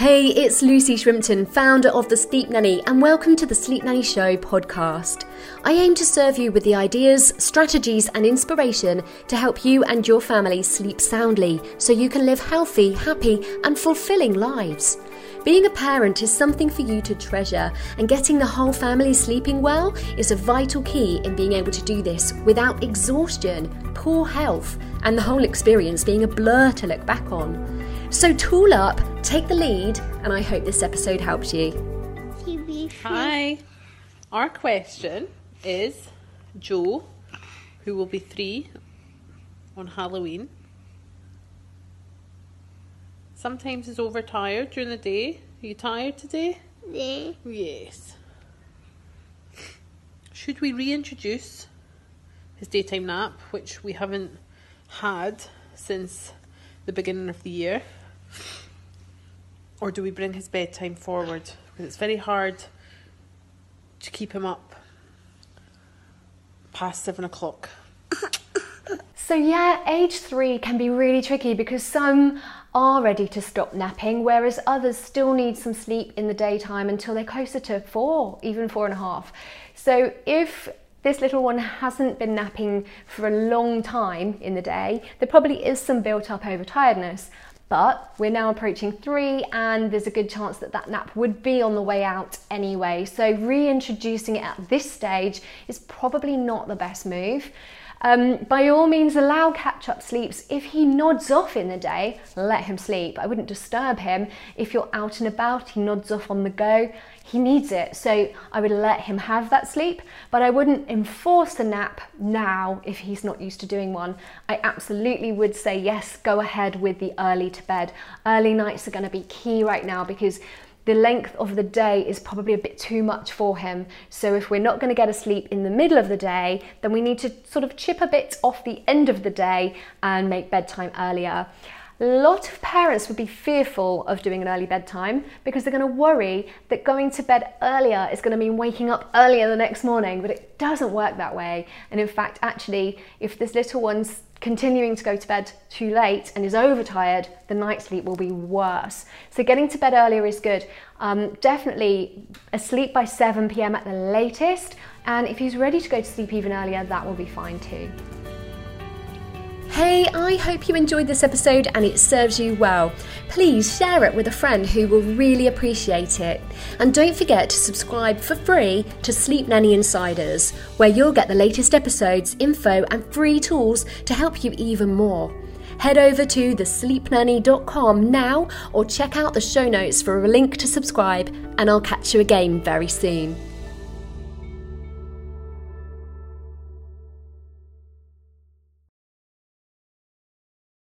Hey, it's Lucy Shrimpton, founder of The Sleep Nanny, and welcome to the Sleep Nanny Show podcast. I aim to serve you with the ideas, strategies, and inspiration to help you and your family sleep soundly so you can live healthy, happy, and fulfilling lives. Being a parent is something for you to treasure, and getting the whole family sleeping well is a vital key in being able to do this without exhaustion, poor health, and the whole experience being a blur to look back on. So tool up, take the lead, and I hope this episode helps you. Hi. Our question is Joe, who will be three on Halloween, sometimes is overtired during the day. Are you tired today? Yeah. Yes. Should we reintroduce his daytime nap, which we haven't had since the beginning of the year? Or do we bring his bedtime forward? Because it's very hard to keep him up past seven o'clock. So, yeah, age three can be really tricky because some are ready to stop napping, whereas others still need some sleep in the daytime until they're closer to four, even four and a half. So, if this little one hasn't been napping for a long time in the day, there probably is some built up overtiredness. But we're now approaching three, and there's a good chance that that nap would be on the way out anyway. So, reintroducing it at this stage is probably not the best move. Um, by all means, allow catch up sleeps. If he nods off in the day, let him sleep. I wouldn't disturb him. If you're out and about, he nods off on the go, he needs it. So I would let him have that sleep, but I wouldn't enforce a nap now if he's not used to doing one. I absolutely would say yes, go ahead with the early to bed. Early nights are going to be key right now because the length of the day is probably a bit too much for him. So if we're not going to get a sleep in the middle of the day, then we need to sort of chip a bit off the end of the day and make bedtime earlier. A lot of parents would be fearful of doing an early bedtime because they're going to worry that going to bed earlier is going to mean waking up earlier the next morning, but it doesn't work that way. And in fact, actually, if this little one's continuing to go to bed too late and is overtired, the night sleep will be worse. So getting to bed earlier is good. Um, definitely asleep by 7 p.m. at the latest. And if he's ready to go to sleep even earlier, that will be fine too. Hey, I hope you enjoyed this episode and it serves you well. Please share it with a friend who will really appreciate it. And don't forget to subscribe for free to Sleep Nanny Insiders, where you'll get the latest episodes, info, and free tools to help you even more. Head over to thesleepnanny.com now or check out the show notes for a link to subscribe, and I'll catch you again very soon.